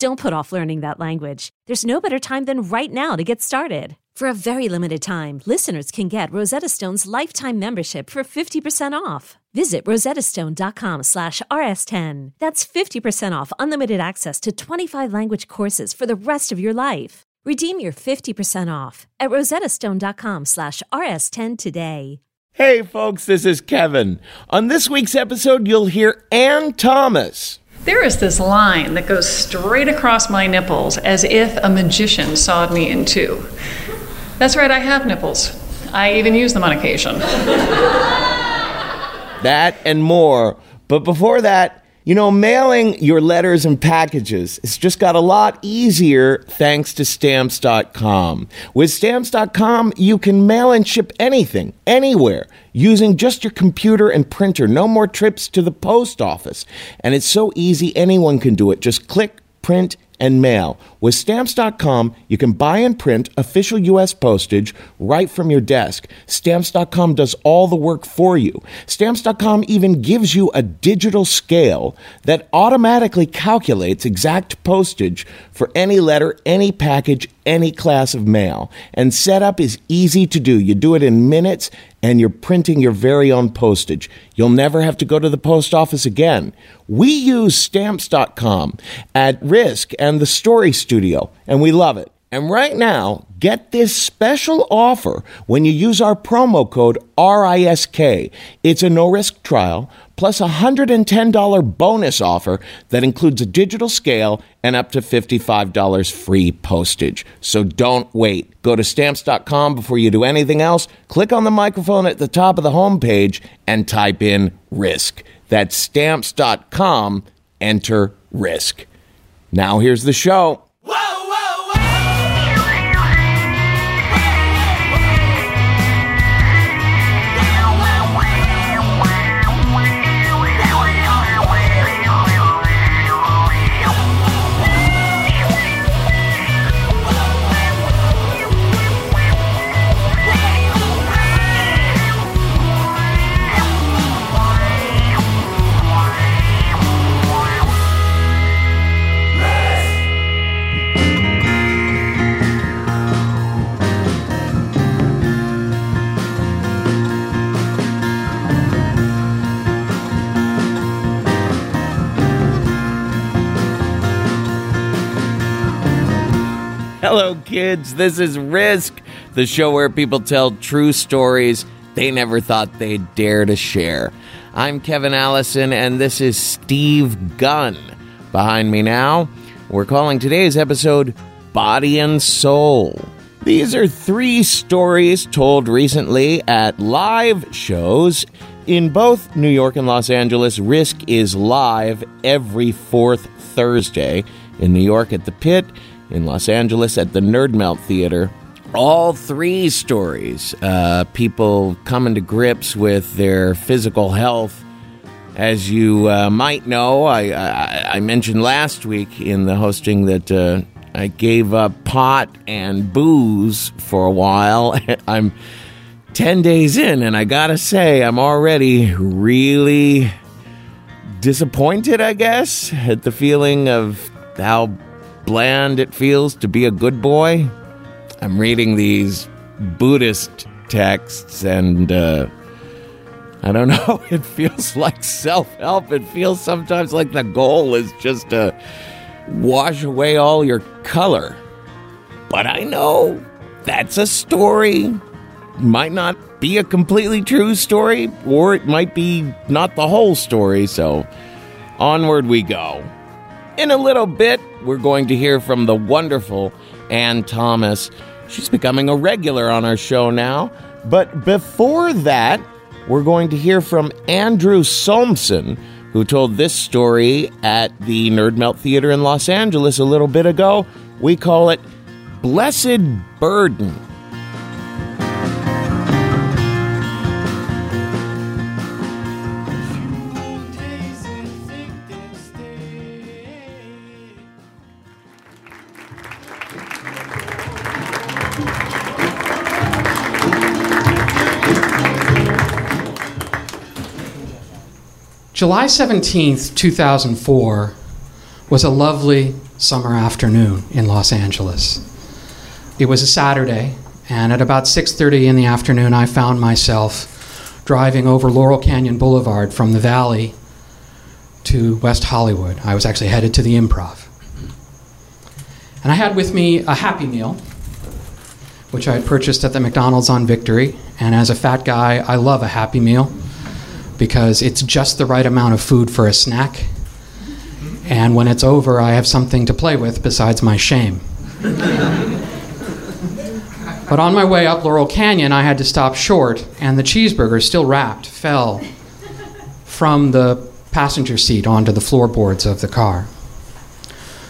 Don't put off learning that language. There's no better time than right now to get started. For a very limited time, listeners can get Rosetta Stone's lifetime membership for 50% off. Visit rosettastone.com slash rs10. That's 50% off unlimited access to 25 language courses for the rest of your life. Redeem your 50% off at rosettastone.com slash rs10 today. Hey folks, this is Kevin. On this week's episode, you'll hear Anne Thomas. There is this line that goes straight across my nipples as if a magician sawed me in two. That's right, I have nipples. I even use them on occasion. That and more. But before that, you know, mailing your letters and packages has just got a lot easier thanks to stamps.com. With stamps.com, you can mail and ship anything, anywhere, using just your computer and printer. No more trips to the post office. And it's so easy, anyone can do it. Just click, print, and mail. With stamps.com, you can buy and print official U.S. postage right from your desk. Stamps.com does all the work for you. Stamps.com even gives you a digital scale that automatically calculates exact postage for any letter, any package, any class of mail. And setup is easy to do. You do it in minutes and you're printing your very own postage. You'll never have to go to the post office again. We use stamps.com at risk and the story studio, and we love it. And right now, get this special offer when you use our promo code RISK. It's a no risk trial plus a $110 bonus offer that includes a digital scale and up to $55 free postage. So don't wait. Go to stamps.com before you do anything else. Click on the microphone at the top of the homepage and type in risk. That's stamps.com. Enter risk. Now here's the show. Hello, kids. This is Risk, the show where people tell true stories they never thought they'd dare to share. I'm Kevin Allison, and this is Steve Gunn. Behind me now, we're calling today's episode Body and Soul. These are three stories told recently at live shows in both New York and Los Angeles. Risk is live every fourth Thursday. In New York at the Pit, in Los Angeles at the Nerd Melt Theater. All three stories, uh, people coming to grips with their physical health. As you uh, might know, I, I, I, mentioned last week in the hosting that uh, I gave up pot and booze for a while. I'm 10 days in, and I gotta say, I'm already really disappointed, I guess, at the feeling of how bland it feels to be a good boy. I'm reading these Buddhist texts and uh, I don't know, it feels like self help. It feels sometimes like the goal is just to wash away all your color. But I know that's a story. Might not be a completely true story, or it might be not the whole story, so onward we go. In a little bit, we're going to hear from the wonderful Anne Thomas. She's becoming a regular on our show now. But before that, we're going to hear from Andrew Solmssen, who told this story at the Nerd Melt Theater in Los Angeles a little bit ago. We call it Blessed Burden. July 17th, 2004 was a lovely summer afternoon in Los Angeles. It was a Saturday, and at about 6:30 in the afternoon I found myself driving over Laurel Canyon Boulevard from the valley to West Hollywood. I was actually headed to the Improv. And I had with me a Happy Meal, which I had purchased at the McDonald's on Victory, and as a fat guy, I love a Happy Meal because it's just the right amount of food for a snack. And when it's over, I have something to play with besides my shame. but on my way up Laurel Canyon, I had to stop short, and the cheeseburger, still wrapped, fell from the passenger seat onto the floorboards of the car.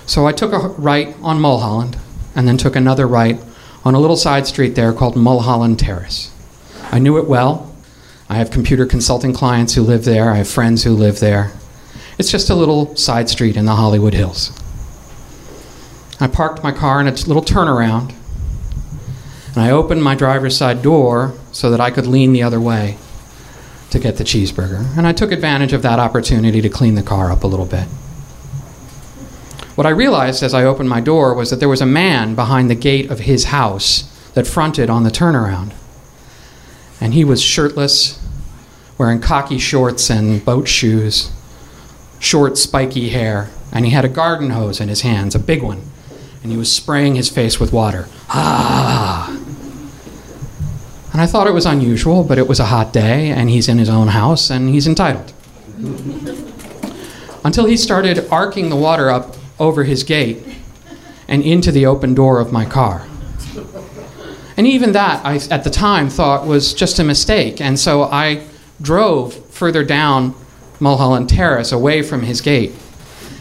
So I took a right on Mulholland, and then took another right on a little side street there called Mulholland Terrace. I knew it well I have computer consulting clients who live there. I have friends who live there. It's just a little side street in the Hollywood Hills. I parked my car in a little turnaround, and I opened my driver's side door so that I could lean the other way to get the cheeseburger. And I took advantage of that opportunity to clean the car up a little bit. What I realized as I opened my door was that there was a man behind the gate of his house that fronted on the turnaround and he was shirtless, wearing khaki shorts and boat shoes, short, spiky hair, and he had a garden hose in his hands, a big one, and he was spraying his face with water. Ah! And I thought it was unusual, but it was a hot day, and he's in his own house, and he's entitled. Until he started arcing the water up over his gate and into the open door of my car. And even that, I, at the time, thought was just a mistake. And so I drove further down Mulholland Terrace away from his gate.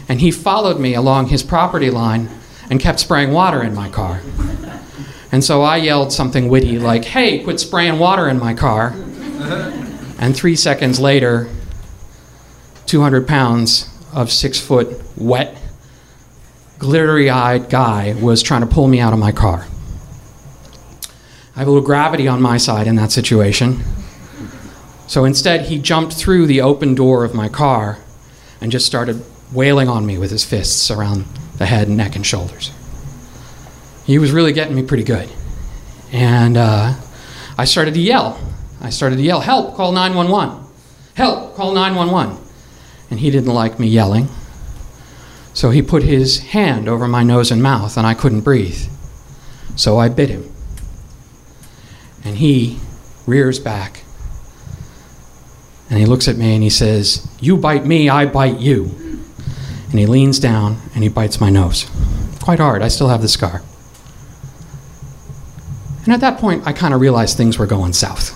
And he followed me along his property line and kept spraying water in my car. And so I yelled something witty like, hey, quit spraying water in my car. And three seconds later, 200 pounds of six foot wet, glittery eyed guy was trying to pull me out of my car. I have a little gravity on my side in that situation. So instead, he jumped through the open door of my car and just started wailing on me with his fists around the head, neck, and shoulders. He was really getting me pretty good. And uh, I started to yell. I started to yell, Help, call 911. Help, call 911. And he didn't like me yelling. So he put his hand over my nose and mouth, and I couldn't breathe. So I bit him and he rears back. And he looks at me and he says, You bite me, I bite you. And he leans down and he bites my nose. Quite hard. I still have the scar. And at that point, I kind of realized things were going south.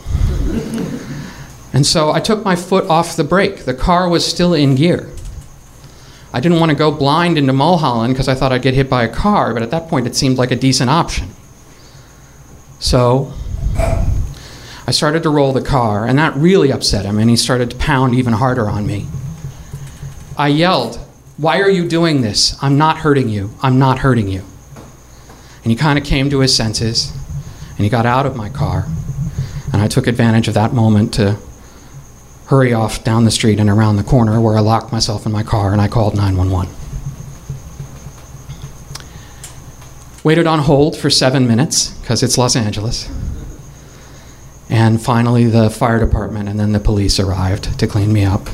and so I took my foot off the brake. The car was still in gear. I didn't want to go blind into Mulholland because I thought I'd get hit by a car, but at that point, it seemed like a decent option. So I started to roll the car, and that really upset him, and he started to pound even harder on me. I yelled, Why are you doing this? I'm not hurting you. I'm not hurting you. And he kind of came to his senses, and he got out of my car, and I took advantage of that moment to hurry off down the street and around the corner where I locked myself in my car and I called 911. Waited on hold for seven minutes because it's Los Angeles. And finally, the fire department and then the police arrived to clean me up.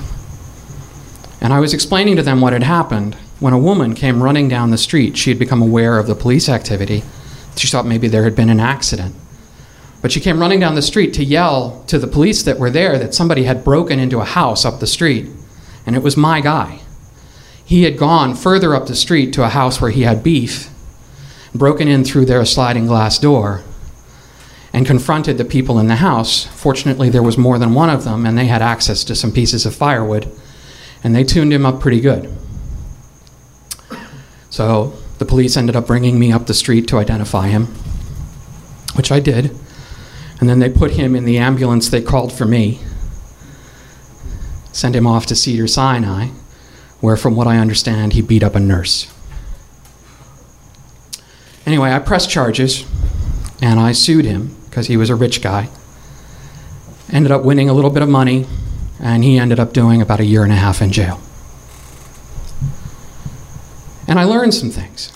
And I was explaining to them what had happened when a woman came running down the street. She had become aware of the police activity. She thought maybe there had been an accident. But she came running down the street to yell to the police that were there that somebody had broken into a house up the street. And it was my guy. He had gone further up the street to a house where he had beef, broken in through their sliding glass door, and confronted the people in the house. Fortunately, there was more than one of them, and they had access to some pieces of firewood, and they tuned him up pretty good. So the police ended up bringing me up the street to identify him, which I did. And then they put him in the ambulance they called for me, sent him off to Cedar Sinai, where, from what I understand, he beat up a nurse. Anyway, I pressed charges and I sued him because he was a rich guy. Ended up winning a little bit of money, and he ended up doing about a year and a half in jail. And I learned some things.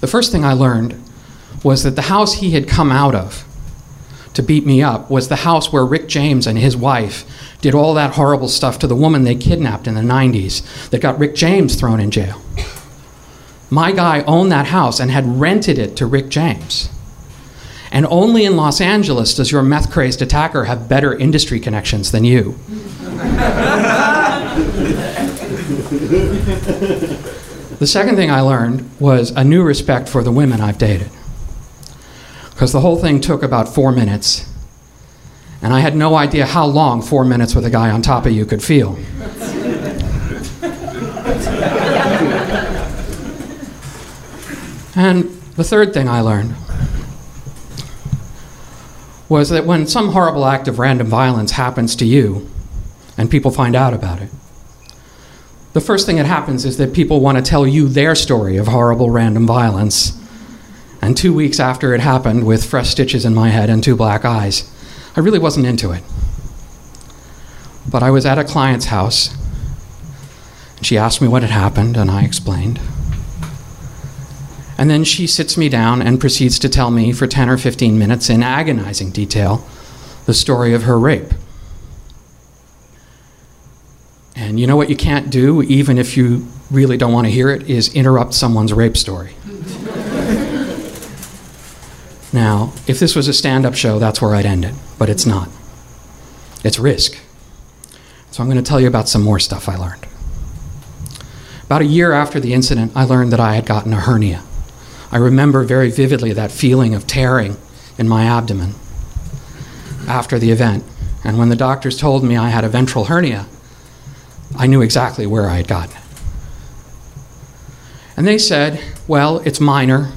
The first thing I learned was that the house he had come out of to beat me up was the house where Rick James and his wife did all that horrible stuff to the woman they kidnapped in the 90s that got Rick James thrown in jail. My guy owned that house and had rented it to Rick James. And only in Los Angeles does your meth crazed attacker have better industry connections than you. the second thing I learned was a new respect for the women I've dated. Because the whole thing took about four minutes, and I had no idea how long four minutes with a guy on top of you could feel. and the third thing I learned was that when some horrible act of random violence happens to you and people find out about it, the first thing that happens is that people want to tell you their story of horrible random violence. And two weeks after it happened, with fresh stitches in my head and two black eyes, I really wasn't into it. But I was at a client's house, and she asked me what had happened, and I explained. And then she sits me down and proceeds to tell me for 10 or 15 minutes in agonizing detail the story of her rape. And you know what you can't do, even if you really don't want to hear it, is interrupt someone's rape story. now, if this was a stand up show, that's where I'd end it, but it's not. It's risk. So I'm going to tell you about some more stuff I learned. About a year after the incident, I learned that I had gotten a hernia. I remember very vividly that feeling of tearing in my abdomen after the event. And when the doctors told me I had a ventral hernia, I knew exactly where I had gotten it. And they said, well, it's minor,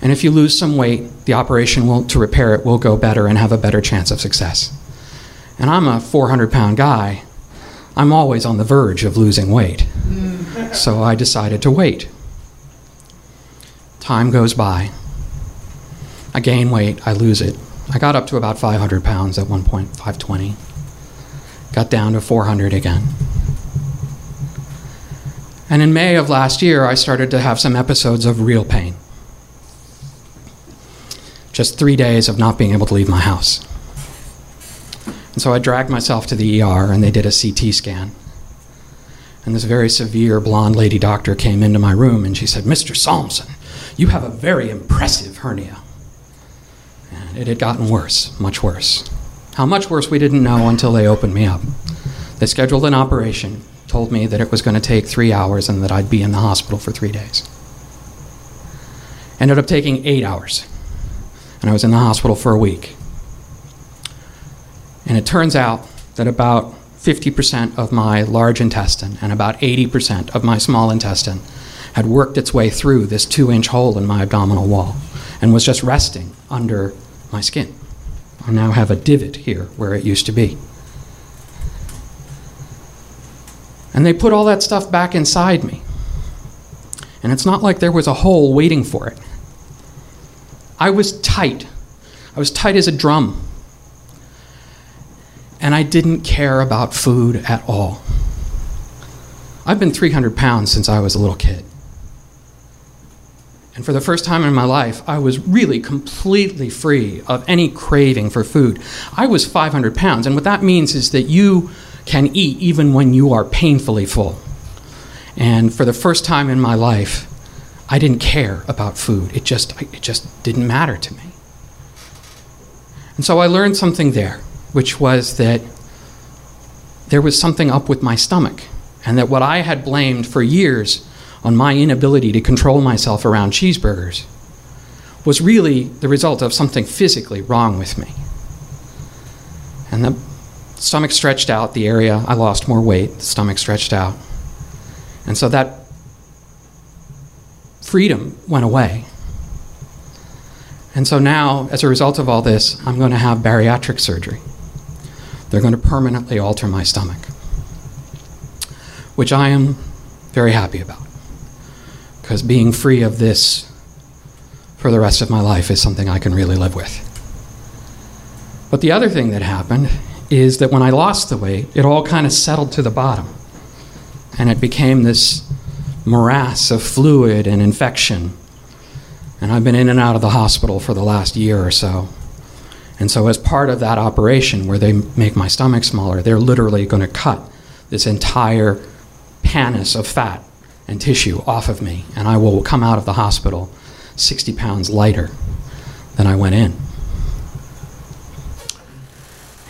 and if you lose some weight, the operation will, to repair it will go better and have a better chance of success. And I'm a 400 pound guy. I'm always on the verge of losing weight. Mm. So I decided to wait. Time goes by. I gain weight, I lose it. I got up to about 500 pounds at one point, 520. Got down to 400 again. And in May of last year, I started to have some episodes of real pain. Just three days of not being able to leave my house. And so I dragged myself to the ER and they did a CT scan. And this very severe blonde lady doctor came into my room and she said, Mr. Solmssen, you have a very impressive hernia. And it had gotten worse, much worse. How much worse we didn't know until they opened me up. They scheduled an operation, told me that it was going to take three hours and that I'd be in the hospital for three days. Ended up taking eight hours, and I was in the hospital for a week. And it turns out that about 50% of my large intestine and about 80% of my small intestine had worked its way through this two inch hole in my abdominal wall and was just resting under my skin. I now have a divot here where it used to be. And they put all that stuff back inside me. And it's not like there was a hole waiting for it. I was tight. I was tight as a drum. And I didn't care about food at all. I've been 300 pounds since I was a little kid. And for the first time in my life, I was really completely free of any craving for food. I was 500 pounds, and what that means is that you can eat even when you are painfully full. And for the first time in my life, I didn't care about food. It just, it just didn't matter to me. And so I learned something there, which was that there was something up with my stomach, and that what I had blamed for years on my inability to control myself around cheeseburgers was really the result of something physically wrong with me. And the stomach stretched out, the area I lost more weight, the stomach stretched out. And so that freedom went away. And so now, as a result of all this, I'm going to have bariatric surgery. They're going to permanently alter my stomach, which I am very happy about. Because being free of this for the rest of my life is something I can really live with. But the other thing that happened is that when I lost the weight, it all kind of settled to the bottom. And it became this morass of fluid and infection. And I've been in and out of the hospital for the last year or so. And so, as part of that operation where they make my stomach smaller, they're literally going to cut this entire pannus of fat and tissue off of me. And I will come out of the hospital 60 pounds lighter than I went in.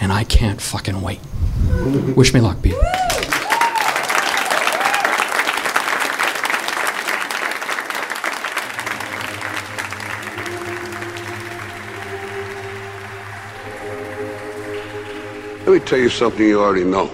And I can't fucking wait. Wish me luck, Pete. Let me tell you something you already know.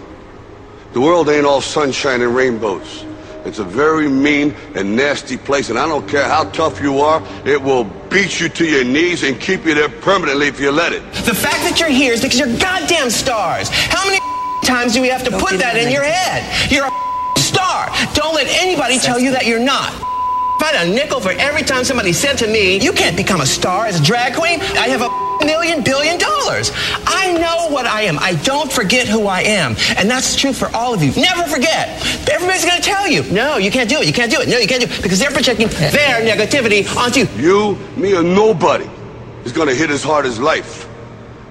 The world ain't all sunshine and rainbows. It's a very mean and nasty place, and I don't care how tough you are, it will beat you to your knees and keep you there permanently if you let it. The fact that you're here is because you're goddamn stars. How many times do we have to put that in your head? You're a star. Don't let anybody tell you that you're not. If I had a nickel for every time somebody said to me, you can't become a star as a drag queen, I have a million billion dollars. I know what I am. I don't forget who I am. And that's true for all of you. Never forget. Everybody's going to tell you, no, you can't do it. You can't do it. No, you can't do it. Because they're projecting their negativity onto you. You, me, or nobody is gonna hit as hard as life.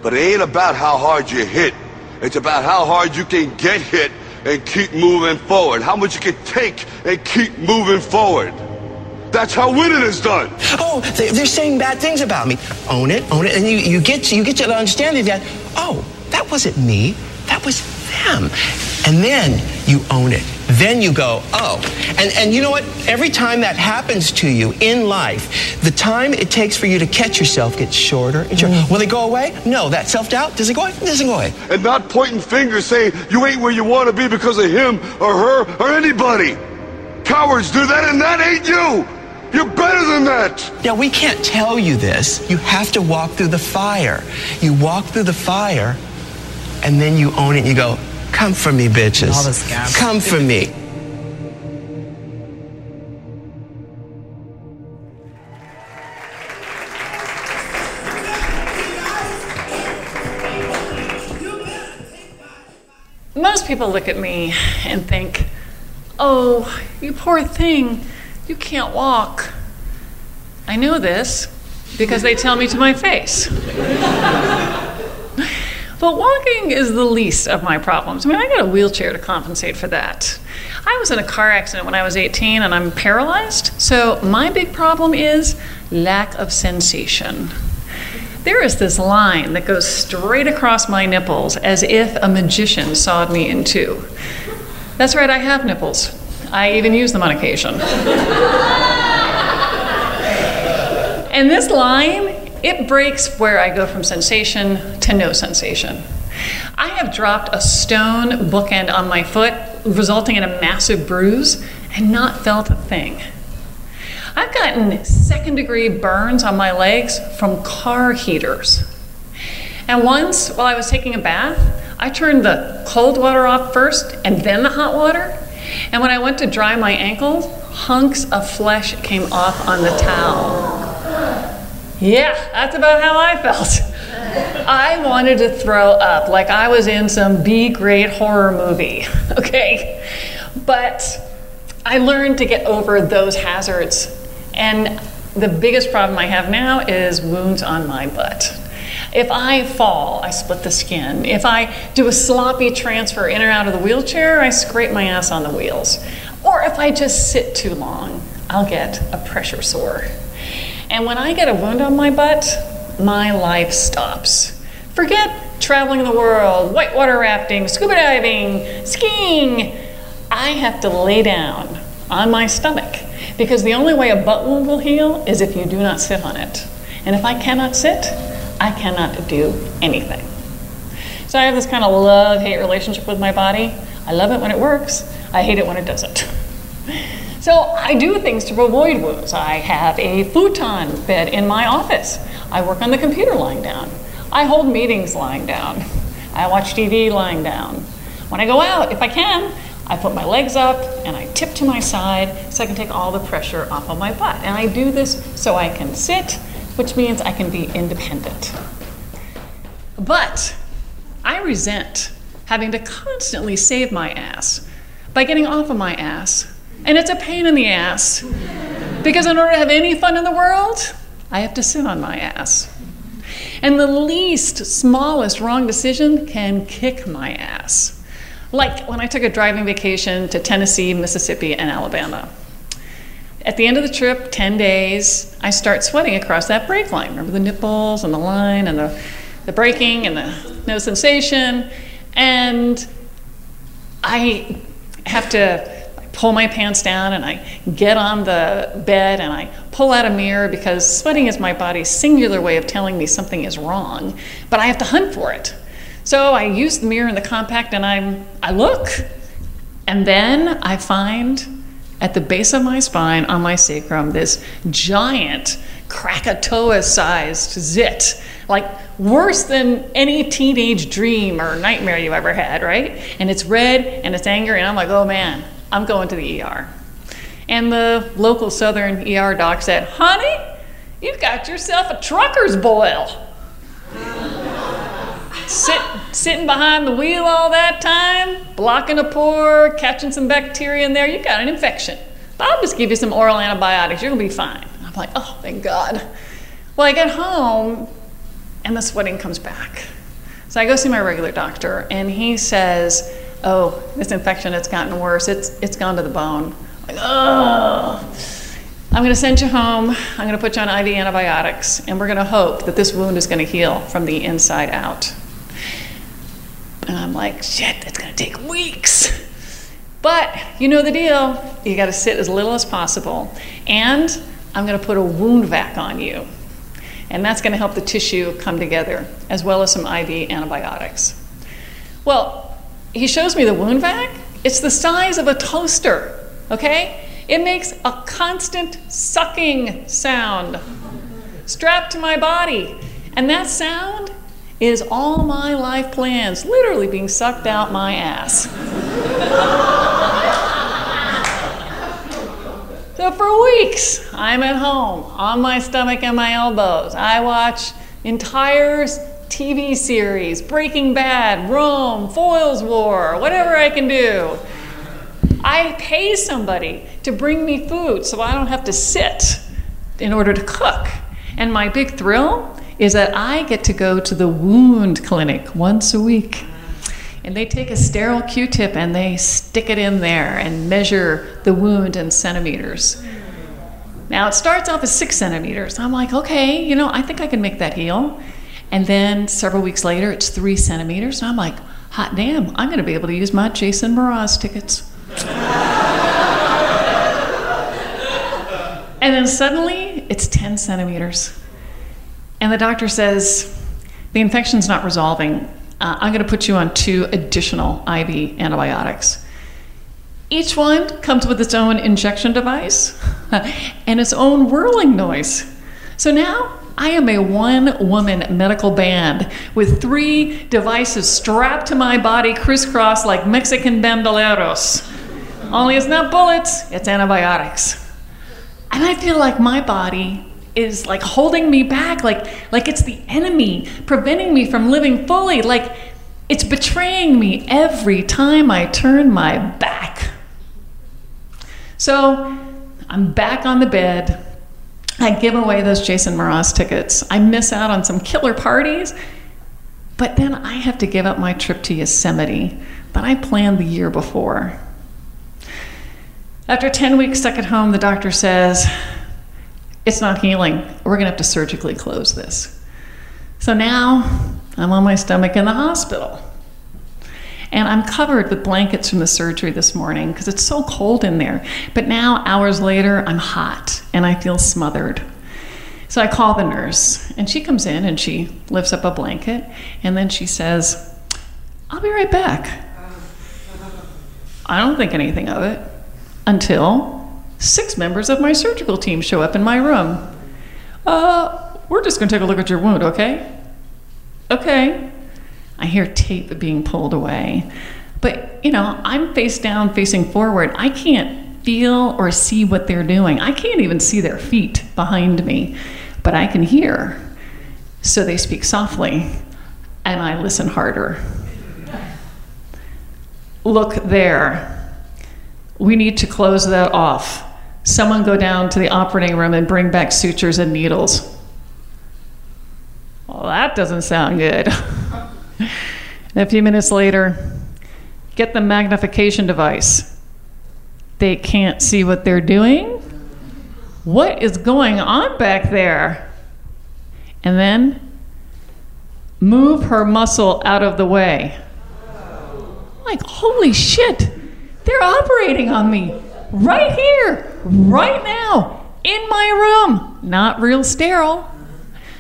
But it ain't about how hard you hit. It's about how hard you can get hit and keep moving forward. How much you can take and keep moving forward. That's how winning is done. Oh, they, they're saying bad things about me. Own it, own it, and you, you get to, you get to the understanding that oh, that wasn't me, that was them, and then you own it. Then you go oh, and and you know what? Every time that happens to you in life, the time it takes for you to catch yourself gets shorter and shorter. Mm. Will it go away? No. That self doubt does it go away? It doesn't go away. And not pointing fingers saying you ain't where you want to be because of him or her or anybody. Cowards do that, and that ain't you. You're better than that. Now, we can't tell you this. You have to walk through the fire. You walk through the fire, and then you own it. And you go, come for me, bitches. All the scabs. Come for me. Most people look at me and think, oh, you poor thing, you can't walk. I know this because they tell me to my face. but walking is the least of my problems. I mean, I got a wheelchair to compensate for that. I was in a car accident when I was 18 and I'm paralyzed, so my big problem is lack of sensation. There is this line that goes straight across my nipples as if a magician sawed me in two. That's right, I have nipples. I even use them on occasion. and this line, it breaks where I go from sensation to no sensation. I have dropped a stone bookend on my foot, resulting in a massive bruise, and not felt a thing. I've gotten second degree burns on my legs from car heaters. And once, while I was taking a bath, I turned the cold water off first and then the hot water. And when I went to dry my ankles, hunks of flesh came off on the towel. Yeah, that's about how I felt. I wanted to throw up like I was in some B grade horror movie, okay? But I learned to get over those hazards. And the biggest problem I have now is wounds on my butt. If I fall, I split the skin. If I do a sloppy transfer in or out of the wheelchair, I scrape my ass on the wheels. Or if I just sit too long, I'll get a pressure sore. And when I get a wound on my butt, my life stops. Forget traveling the world, whitewater rafting, scuba diving, skiing. I have to lay down on my stomach because the only way a butt wound will heal is if you do not sit on it. And if I cannot sit, I cannot do anything. So I have this kind of love hate relationship with my body. I love it when it works, I hate it when it doesn't. So I do things to avoid wounds. I have a futon bed in my office. I work on the computer lying down. I hold meetings lying down. I watch TV lying down. When I go out, if I can, I put my legs up and I tip to my side so I can take all the pressure off of my butt. And I do this so I can sit, which means I can be independent. But I resent having to constantly save my ass by getting off of my ass. And it's a pain in the ass because in order to have any fun in the world, I have to sit on my ass. And the least, smallest wrong decision can kick my ass. Like when I took a driving vacation to Tennessee, Mississippi, and Alabama. At the end of the trip, 10 days, I start sweating across that break line. Remember the nipples and the line and the, the breaking and the no sensation. And I have to pull my pants down and I get on the bed and I pull out a mirror because sweating is my body's singular way of telling me something is wrong, but I have to hunt for it. So I use the mirror and the compact and I'm I look and then I find at the base of my spine on my sacrum this giant Krakatoa sized zit, like worse than any teenage dream or nightmare you ever had, right? And it's red and it's angry, and I'm like, oh man, I'm going to the ER. And the local southern ER doc said, honey, you've got yourself a trucker's boil. Sit, sitting behind the wheel all that time, blocking a pore, catching some bacteria in there, you've got an infection. But I'll just give you some oral antibiotics, you're gonna be fine. I'm like, oh, thank God. Well, I get home and the sweating comes back. So I go see my regular doctor, and he says, oh, this infection has gotten worse. It's, it's gone to the bone. Like, oh. I'm going to send you home. I'm going to put you on IV antibiotics, and we're going to hope that this wound is going to heal from the inside out. And I'm like, shit, it's going to take weeks. But you know the deal. You got to sit as little as possible. And I'm going to put a wound vac on you. And that's going to help the tissue come together, as well as some IV antibiotics. Well, he shows me the wound vac. It's the size of a toaster, okay? It makes a constant sucking sound strapped to my body. And that sound is all my life plans literally being sucked out my ass. so for weeks, I'm at home on my stomach and my elbows. I watch entire TV series, Breaking Bad, Rome, Foyle's War, whatever I can do. I pay somebody to bring me food so I don't have to sit in order to cook. And my big thrill is that I get to go to the wound clinic once a week. And they take a sterile Q tip and they stick it in there and measure the wound in centimeters. Now it starts off as six centimeters. I'm like, okay, you know, I think I can make that heal. And then several weeks later, it's three centimeters. And I'm like, hot damn, I'm going to be able to use my Jason Mraz tickets. and then suddenly, it's 10 centimeters. And the doctor says, the infection's not resolving. Uh, I'm going to put you on two additional IV antibiotics. Each one comes with its own injection device and its own whirling noise. So now I am a one woman medical band with three devices strapped to my body crisscross like Mexican bandoleros. Only it's not bullets, it's antibiotics. And I feel like my body is like holding me back, like, like it's the enemy preventing me from living fully, like it's betraying me every time I turn my back. So I'm back on the bed I give away those Jason Mraz tickets. I miss out on some killer parties, but then I have to give up my trip to Yosemite that I planned the year before. After 10 weeks stuck at home, the doctor says, It's not healing. We're going to have to surgically close this. So now I'm on my stomach in the hospital. And I'm covered with blankets from the surgery this morning because it's so cold in there. But now, hours later, I'm hot and I feel smothered. So I call the nurse, and she comes in and she lifts up a blanket, and then she says, I'll be right back. I don't think anything of it until six members of my surgical team show up in my room. Uh, we're just going to take a look at your wound, okay? Okay. I hear tape being pulled away. But, you know, I'm face down, facing forward. I can't feel or see what they're doing. I can't even see their feet behind me, but I can hear. So they speak softly, and I listen harder. Look there. We need to close that off. Someone go down to the operating room and bring back sutures and needles. Well, that doesn't sound good. a few minutes later, get the magnification device. They can't see what they're doing. What is going on back there? And then move her muscle out of the way. Like, holy shit, they're operating on me right here, right now, in my room. Not real sterile,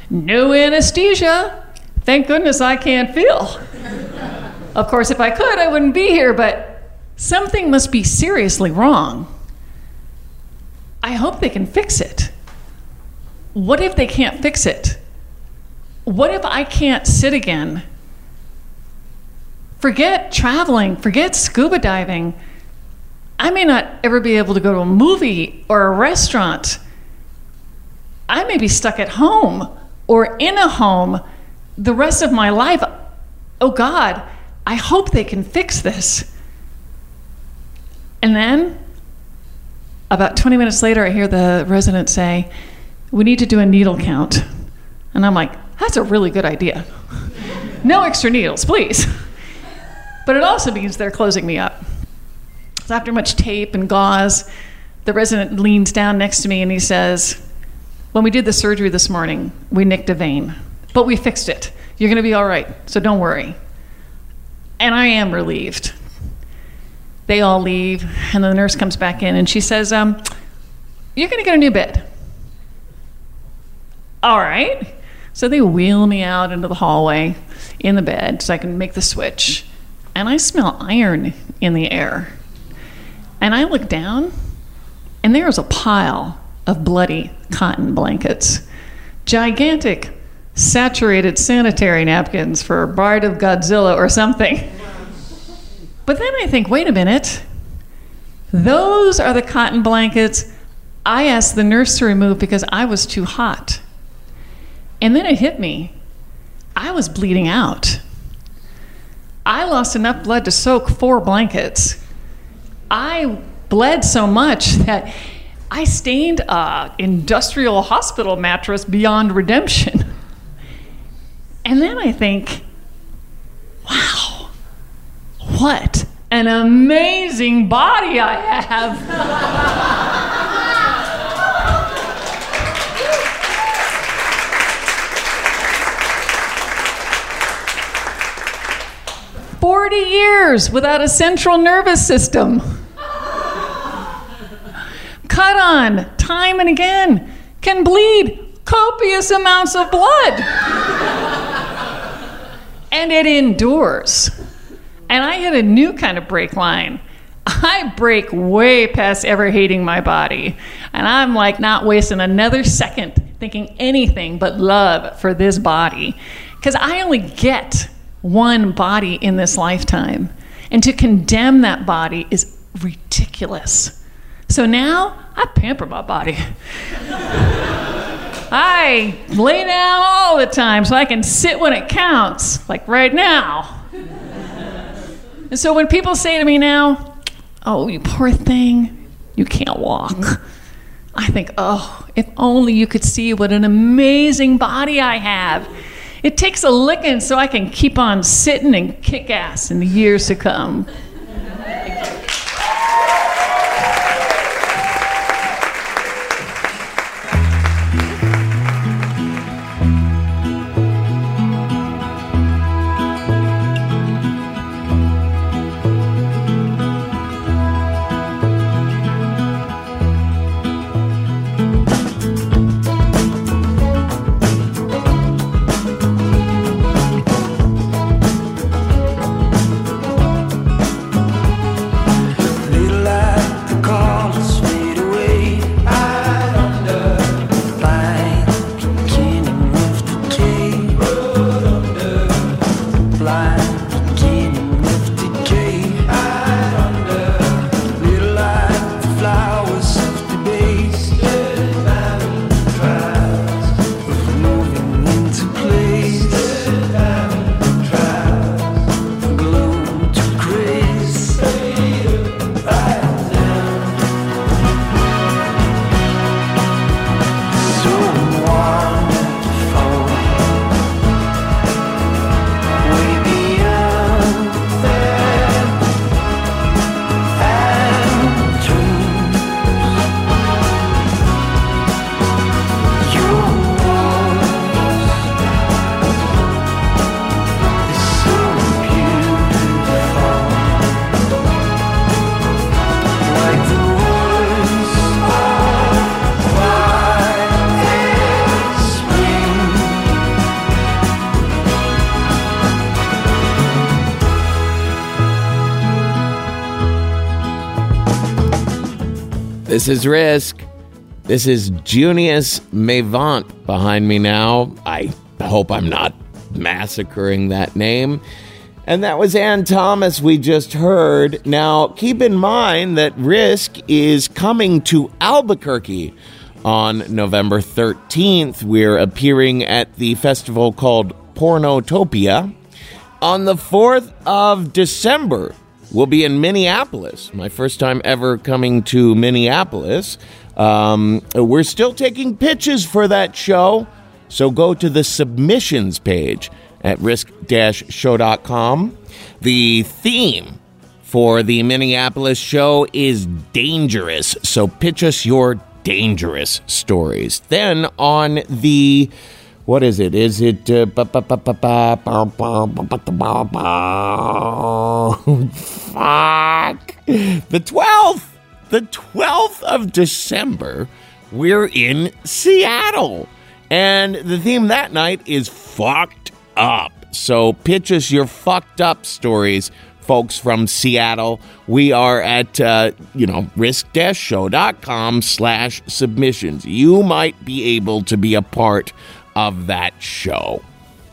no anesthesia. Thank goodness I can't feel. of course, if I could, I wouldn't be here, but something must be seriously wrong. I hope they can fix it. What if they can't fix it? What if I can't sit again? Forget traveling, forget scuba diving. I may not ever be able to go to a movie or a restaurant. I may be stuck at home or in a home the rest of my life. Oh God, I hope they can fix this. And then, about 20 minutes later, I hear the resident say, We need to do a needle count. And I'm like, That's a really good idea. no extra needles, please. But it also means they're closing me up. So after much tape and gauze, the resident leans down next to me and he says, When we did the surgery this morning, we nicked a vein, but we fixed it. You're going to be all right, so don't worry. And I am relieved. They all leave, and the nurse comes back in and she says, um, You're going to get a new bed. All right. So they wheel me out into the hallway in the bed so I can make the switch. And I smell iron in the air. And I look down, and there is a pile of bloody cotton blankets. Gigantic, saturated sanitary napkins for Bard of Godzilla or something. But then I think, wait a minute. Those are the cotton blankets I asked the nurse to remove because I was too hot. And then it hit me. I was bleeding out. I lost enough blood to soak four blankets. I bled so much that I stained a industrial hospital mattress beyond redemption. And then I think, wow, what an amazing body I have. 40 years without a central nervous system. On time and again, can bleed copious amounts of blood. and it endures. And I hit a new kind of break line. I break way past ever hating my body. And I'm like not wasting another second thinking anything but love for this body. Because I only get one body in this lifetime. And to condemn that body is ridiculous. So now I pamper my body. I lay down all the time so I can sit when it counts, like right now. And so when people say to me now, Oh, you poor thing, you can't walk. I think, Oh, if only you could see what an amazing body I have. It takes a licking so I can keep on sitting and kick ass in the years to come. This is Risk. This is Junius Mavant behind me now. I hope I'm not massacring that name. And that was Anne Thomas we just heard. Now, keep in mind that Risk is coming to Albuquerque on November 13th. We're appearing at the festival called Pornotopia. On the 4th of December, we'll be in Minneapolis. My first time ever coming to Minneapolis. Um, we're still taking pitches for that show, so go to the submissions page at risk-show.com. The theme for the Minneapolis show is dangerous, so pitch us your dangerous stories. Then on the what is it? Is it uh, fuck the twelfth? The twelfth of December, we're in Seattle, and the theme that night is fucked up. So pitch us your fucked up stories, folks from Seattle. We are at, uh, you know, risk-show.com slash submissions. You might be able to be a part of that show.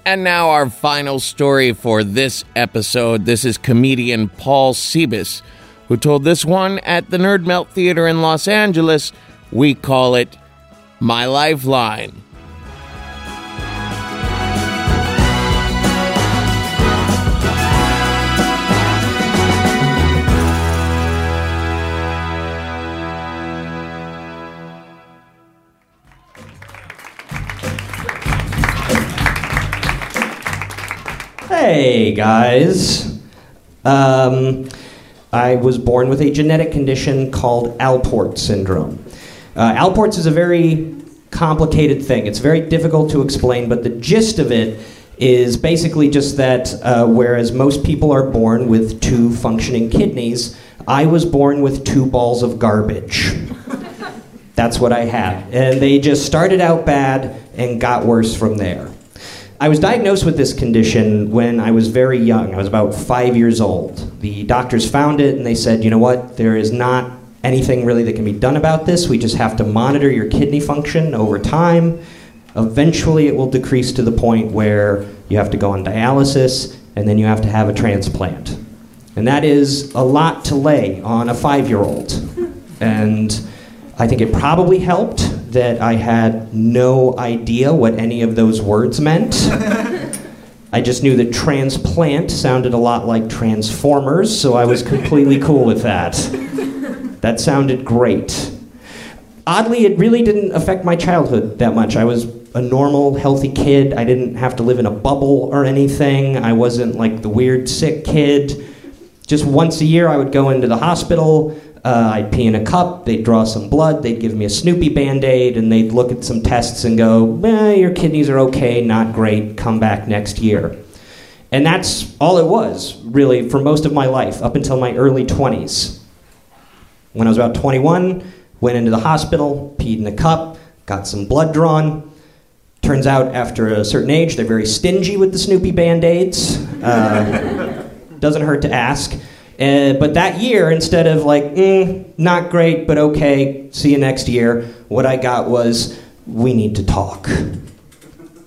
And now our final story for this episode. This is comedian Paul Cibis, who told this one at the Nerd Melt Theater in Los Angeles. We call it My Lifeline. Hey guys. Um, I was born with a genetic condition called Alport syndrome. Uh, Alport's is a very complicated thing. It's very difficult to explain, but the gist of it is basically just that uh, whereas most people are born with two functioning kidneys, I was born with two balls of garbage. That's what I had. And they just started out bad and got worse from there. I was diagnosed with this condition when I was very young. I was about five years old. The doctors found it and they said, you know what, there is not anything really that can be done about this. We just have to monitor your kidney function over time. Eventually, it will decrease to the point where you have to go on dialysis and then you have to have a transplant. And that is a lot to lay on a five year old. And I think it probably helped that I had no idea what any of those words meant. I just knew that transplant sounded a lot like Transformers, so I was completely cool with that. That sounded great. Oddly, it really didn't affect my childhood that much. I was a normal, healthy kid. I didn't have to live in a bubble or anything. I wasn't like the weird, sick kid. Just once a year, I would go into the hospital uh, I'd pee in a cup, they'd draw some blood, they'd give me a Snoopy band aid, and they'd look at some tests and go, eh, Your kidneys are okay, not great, come back next year. And that's all it was, really, for most of my life, up until my early 20s. When I was about 21, went into the hospital, peed in a cup, got some blood drawn. Turns out, after a certain age, they're very stingy with the Snoopy band aids. Uh, doesn't hurt to ask. Uh, but that year, instead of like, mm, not great, but okay, see you next year, what I got was, we need to talk.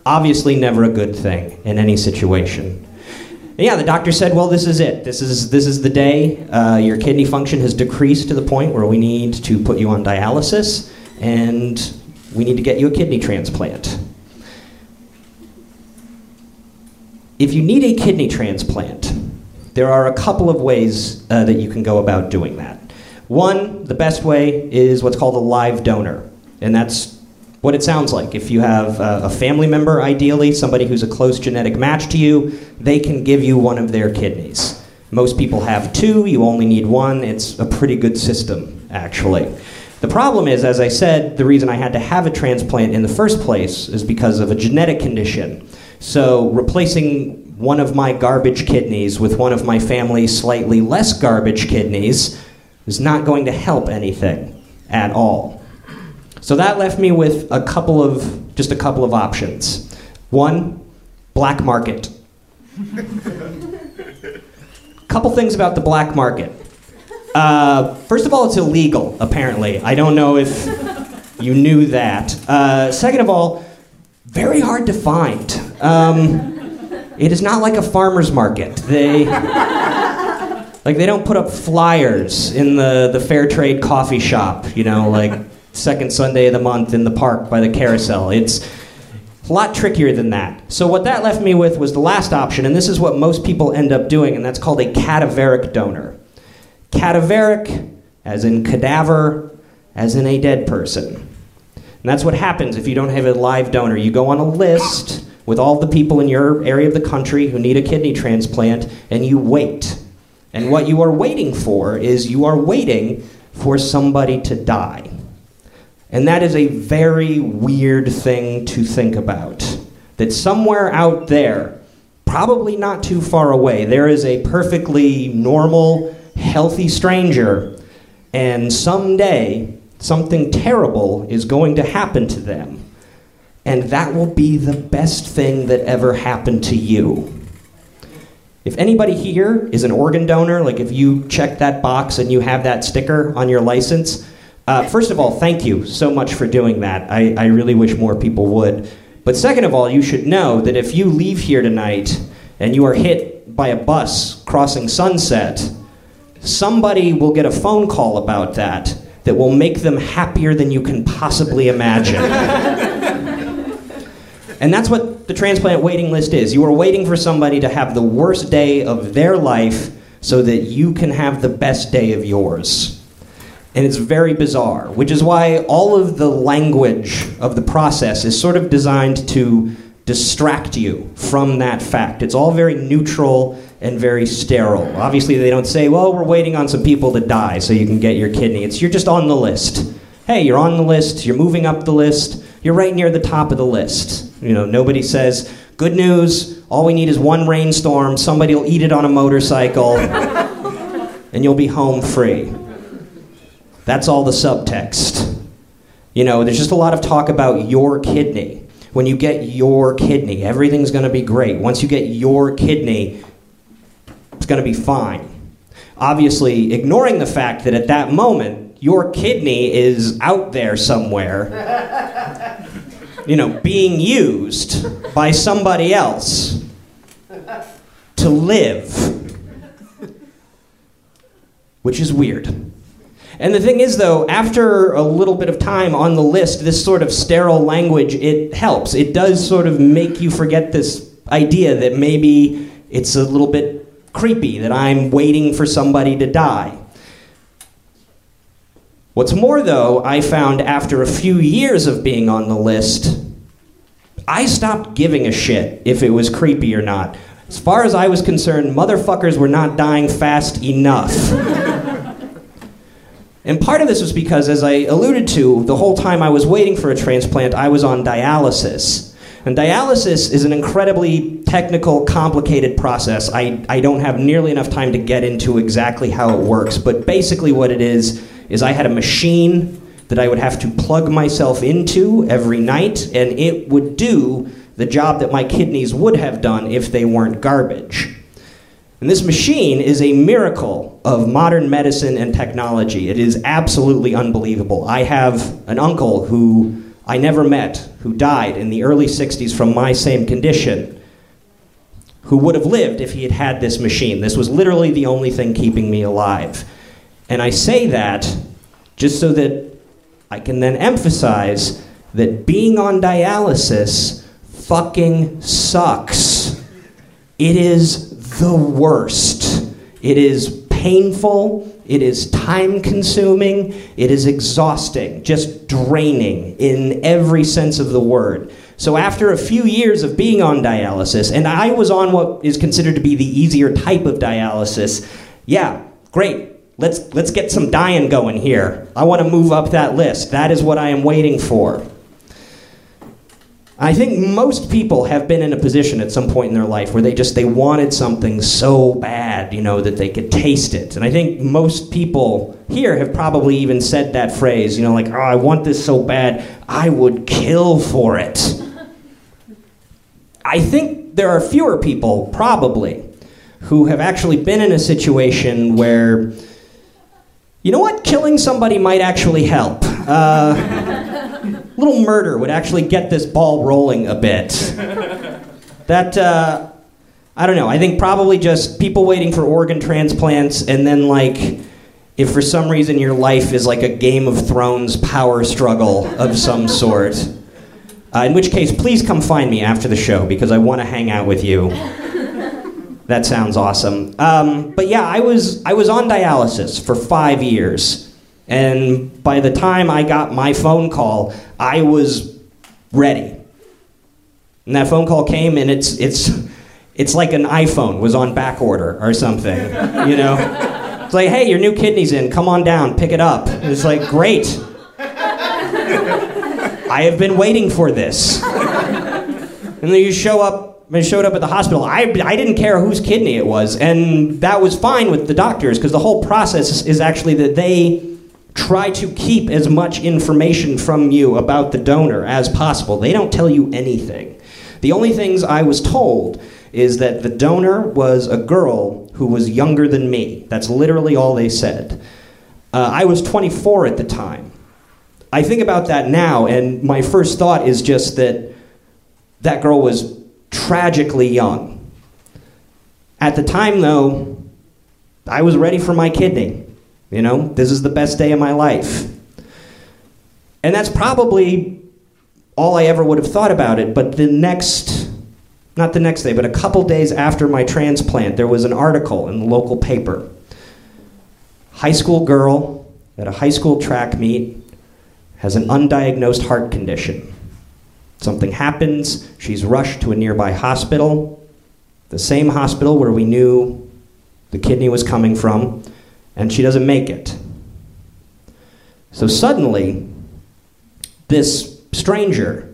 Obviously, never a good thing in any situation. And yeah, the doctor said, well, this is it. This is, this is the day. Uh, your kidney function has decreased to the point where we need to put you on dialysis, and we need to get you a kidney transplant. If you need a kidney transplant, there are a couple of ways uh, that you can go about doing that. One, the best way is what's called a live donor, and that's what it sounds like. If you have uh, a family member, ideally, somebody who's a close genetic match to you, they can give you one of their kidneys. Most people have two, you only need one. It's a pretty good system, actually. The problem is, as I said, the reason I had to have a transplant in the first place is because of a genetic condition. So replacing one of my garbage kidneys with one of my family's slightly less garbage kidneys is not going to help anything at all. So that left me with a couple of just a couple of options. One, black market. couple things about the black market. Uh, first of all, it's illegal, apparently. I don't know if you knew that. Uh, second of all, very hard to find. Um, it is not like a farmer's market. They. Like they don't put up flyers in the, the fair trade coffee shop, you know, like second Sunday of the month in the park by the carousel. It's a lot trickier than that. So what that left me with was the last option, and this is what most people end up doing, and that's called a cadaveric donor. Cadaveric, as in cadaver, as in a dead person. And that's what happens if you don't have a live donor. You go on a list with all the people in your area of the country who need a kidney transplant, and you wait. And what you are waiting for is you are waiting for somebody to die. And that is a very weird thing to think about. That somewhere out there, probably not too far away, there is a perfectly normal, healthy stranger, and someday something terrible is going to happen to them. And that will be the best thing that ever happened to you. If anybody here is an organ donor, like if you check that box and you have that sticker on your license, uh, first of all, thank you so much for doing that. I, I really wish more people would. But second of all, you should know that if you leave here tonight and you are hit by a bus crossing Sunset, somebody will get a phone call about that that will make them happier than you can possibly imagine. And that's what the transplant waiting list is. You are waiting for somebody to have the worst day of their life so that you can have the best day of yours. And it's very bizarre, which is why all of the language of the process is sort of designed to distract you from that fact. It's all very neutral and very sterile. Obviously, they don't say, well, we're waiting on some people to die so you can get your kidney. It's you're just on the list. Hey, you're on the list, you're moving up the list, you're right near the top of the list. You know, nobody says, good news, all we need is one rainstorm, somebody will eat it on a motorcycle, and you'll be home free. That's all the subtext. You know, there's just a lot of talk about your kidney. When you get your kidney, everything's going to be great. Once you get your kidney, it's going to be fine. Obviously, ignoring the fact that at that moment, your kidney is out there somewhere you know, being used by somebody else to live, which is weird. And the thing is, though, after a little bit of time on the list, this sort of sterile language, it helps. It does sort of make you forget this idea that maybe it's a little bit creepy that I'm waiting for somebody to die. What's more, though, I found after a few years of being on the list, I stopped giving a shit if it was creepy or not. As far as I was concerned, motherfuckers were not dying fast enough. and part of this was because, as I alluded to, the whole time I was waiting for a transplant, I was on dialysis. And dialysis is an incredibly technical, complicated process. I, I don't have nearly enough time to get into exactly how it works, but basically, what it is is I had a machine that I would have to plug myself into every night, and it would do the job that my kidneys would have done if they weren't garbage. And this machine is a miracle of modern medicine and technology. It is absolutely unbelievable. I have an uncle who I never met, who died in the early 60s from my same condition, who would have lived if he had had this machine. This was literally the only thing keeping me alive. And I say that just so that I can then emphasize that being on dialysis fucking sucks. It is the worst. It is painful. It is time consuming. It is exhausting, just draining in every sense of the word. So, after a few years of being on dialysis, and I was on what is considered to be the easier type of dialysis, yeah, great. Let's, let's get some dying going here. I want to move up that list. That is what I am waiting for. I think most people have been in a position at some point in their life where they just they wanted something so bad, you know, that they could taste it. And I think most people here have probably even said that phrase, you know, like, "Oh, I want this so bad, I would kill for it." I think there are fewer people probably who have actually been in a situation where you know what? Killing somebody might actually help. Uh, little murder would actually get this ball rolling a bit. That, uh, I don't know, I think probably just people waiting for organ transplants and then, like, if for some reason your life is like a Game of Thrones power struggle of some sort. Uh, in which case, please come find me after the show because I want to hang out with you. That sounds awesome. Um, but yeah, I was I was on dialysis for five years, and by the time I got my phone call, I was ready. And that phone call came, and it's it's it's like an iPhone was on back order or something, you know. It's like, hey, your new kidney's in. Come on down, pick it up. And it's like, great. I have been waiting for this. And then you show up I showed up at the hospital. I, I didn't care whose kidney it was, and that was fine with the doctors because the whole process is actually that they try to keep as much information from you about the donor as possible. They don't tell you anything. The only things I was told is that the donor was a girl who was younger than me. That's literally all they said. Uh, I was 24 at the time. I think about that now, and my first thought is just that that girl was tragically young. At the time, though, I was ready for my kidney. You know, this is the best day of my life. And that's probably all I ever would have thought about it. But the next, not the next day, but a couple days after my transplant, there was an article in the local paper. High school girl at a high school track meet has an undiagnosed heart condition. Something happens, she's rushed to a nearby hospital, the same hospital where we knew the kidney was coming from, and she doesn't make it. So suddenly, this stranger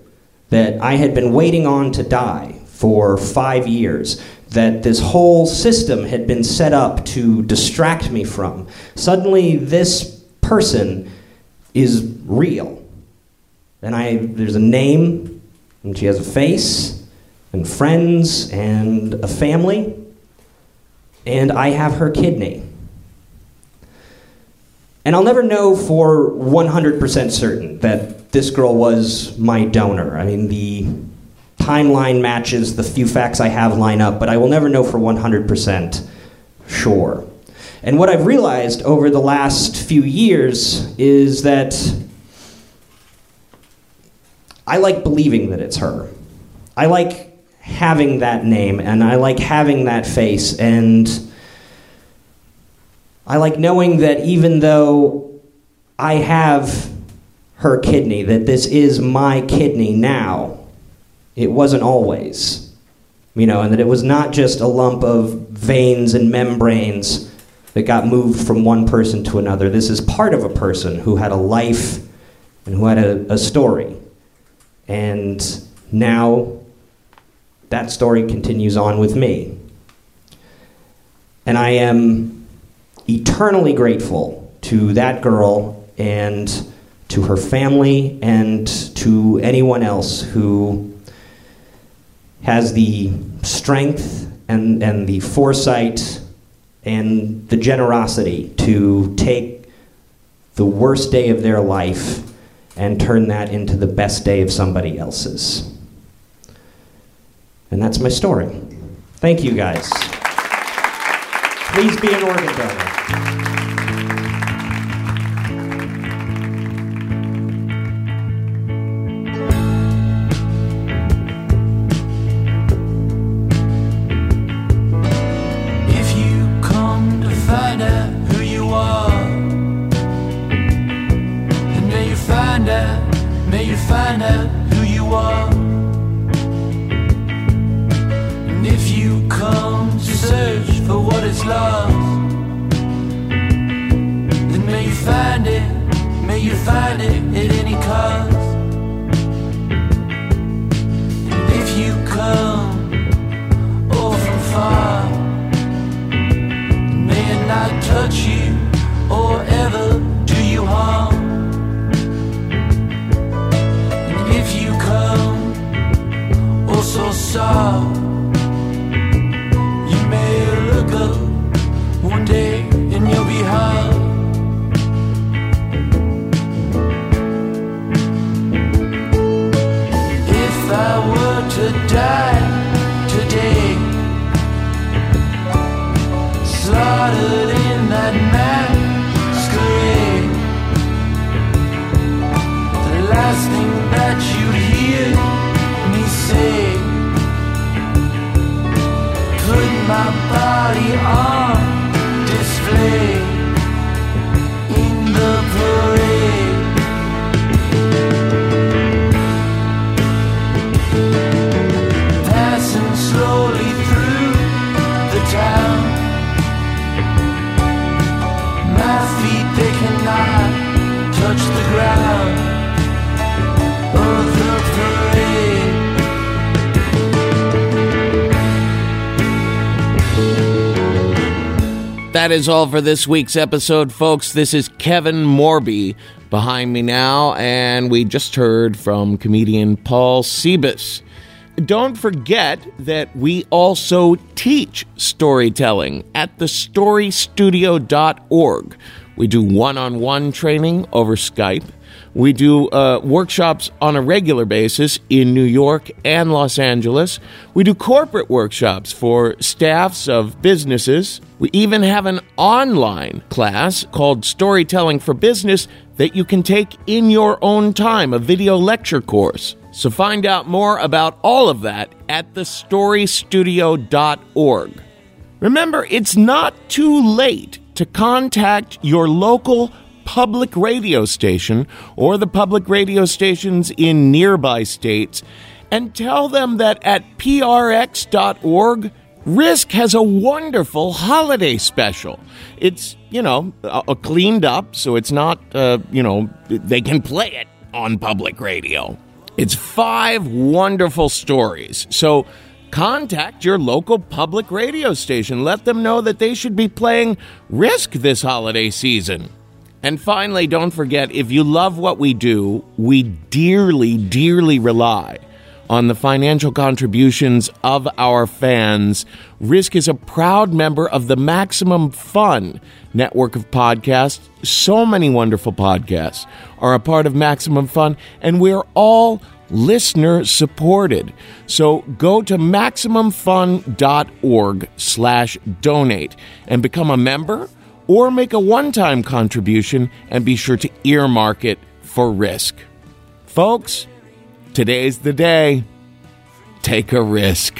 that I had been waiting on to die for five years, that this whole system had been set up to distract me from, suddenly this person is real. And I, there's a name, and she has a face, and friends, and a family, and I have her kidney. And I'll never know for 100% certain that this girl was my donor. I mean, the timeline matches the few facts I have line up, but I will never know for 100% sure. And what I've realized over the last few years is that I like believing that it's her. I like having that name and I like having that face and I like knowing that even though I have her kidney, that this is my kidney now, it wasn't always. You know, and that it was not just a lump of veins and membranes that got moved from one person to another. This is part of a person who had a life and who had a, a story. And now that story continues on with me. And I am eternally grateful to that girl and to her family and to anyone else who has the strength and, and the foresight and the generosity to take the worst day of their life and turn that into the best day of somebody else's. And that's my story. Thank you guys. Please be an organ donor. That is all for this week's episode, folks. This is Kevin Morby behind me now, and we just heard from comedian Paul Cibis. Don't forget that we also teach storytelling at thestorystudio.org. We do one on one training over Skype. We do uh, workshops on a regular basis in New York and Los Angeles. We do corporate workshops for staffs of businesses. We even have an online class called Storytelling for Business that you can take in your own time, a video lecture course. So find out more about all of that at thestorystudio.org. Remember, it's not too late to contact your local public radio station or the public radio stations in nearby states and tell them that at prx.org, Risk has a wonderful holiday special. It's, you know, a, cleaned up, so it's not, uh, you know, they can play it on public radio. It's five wonderful stories. So contact your local public radio station. Let them know that they should be playing Risk this holiday season. And finally, don't forget if you love what we do, we dearly, dearly rely on the financial contributions of our fans. Risk is a proud member of the Maximum Fun network of podcasts. So many wonderful podcasts are a part of Maximum Fun, and we're all listener supported. So go to maximumfun.org slash donate and become a member or make a one-time contribution and be sure to earmark it for risk. Folks, Today's the day. Take a risk.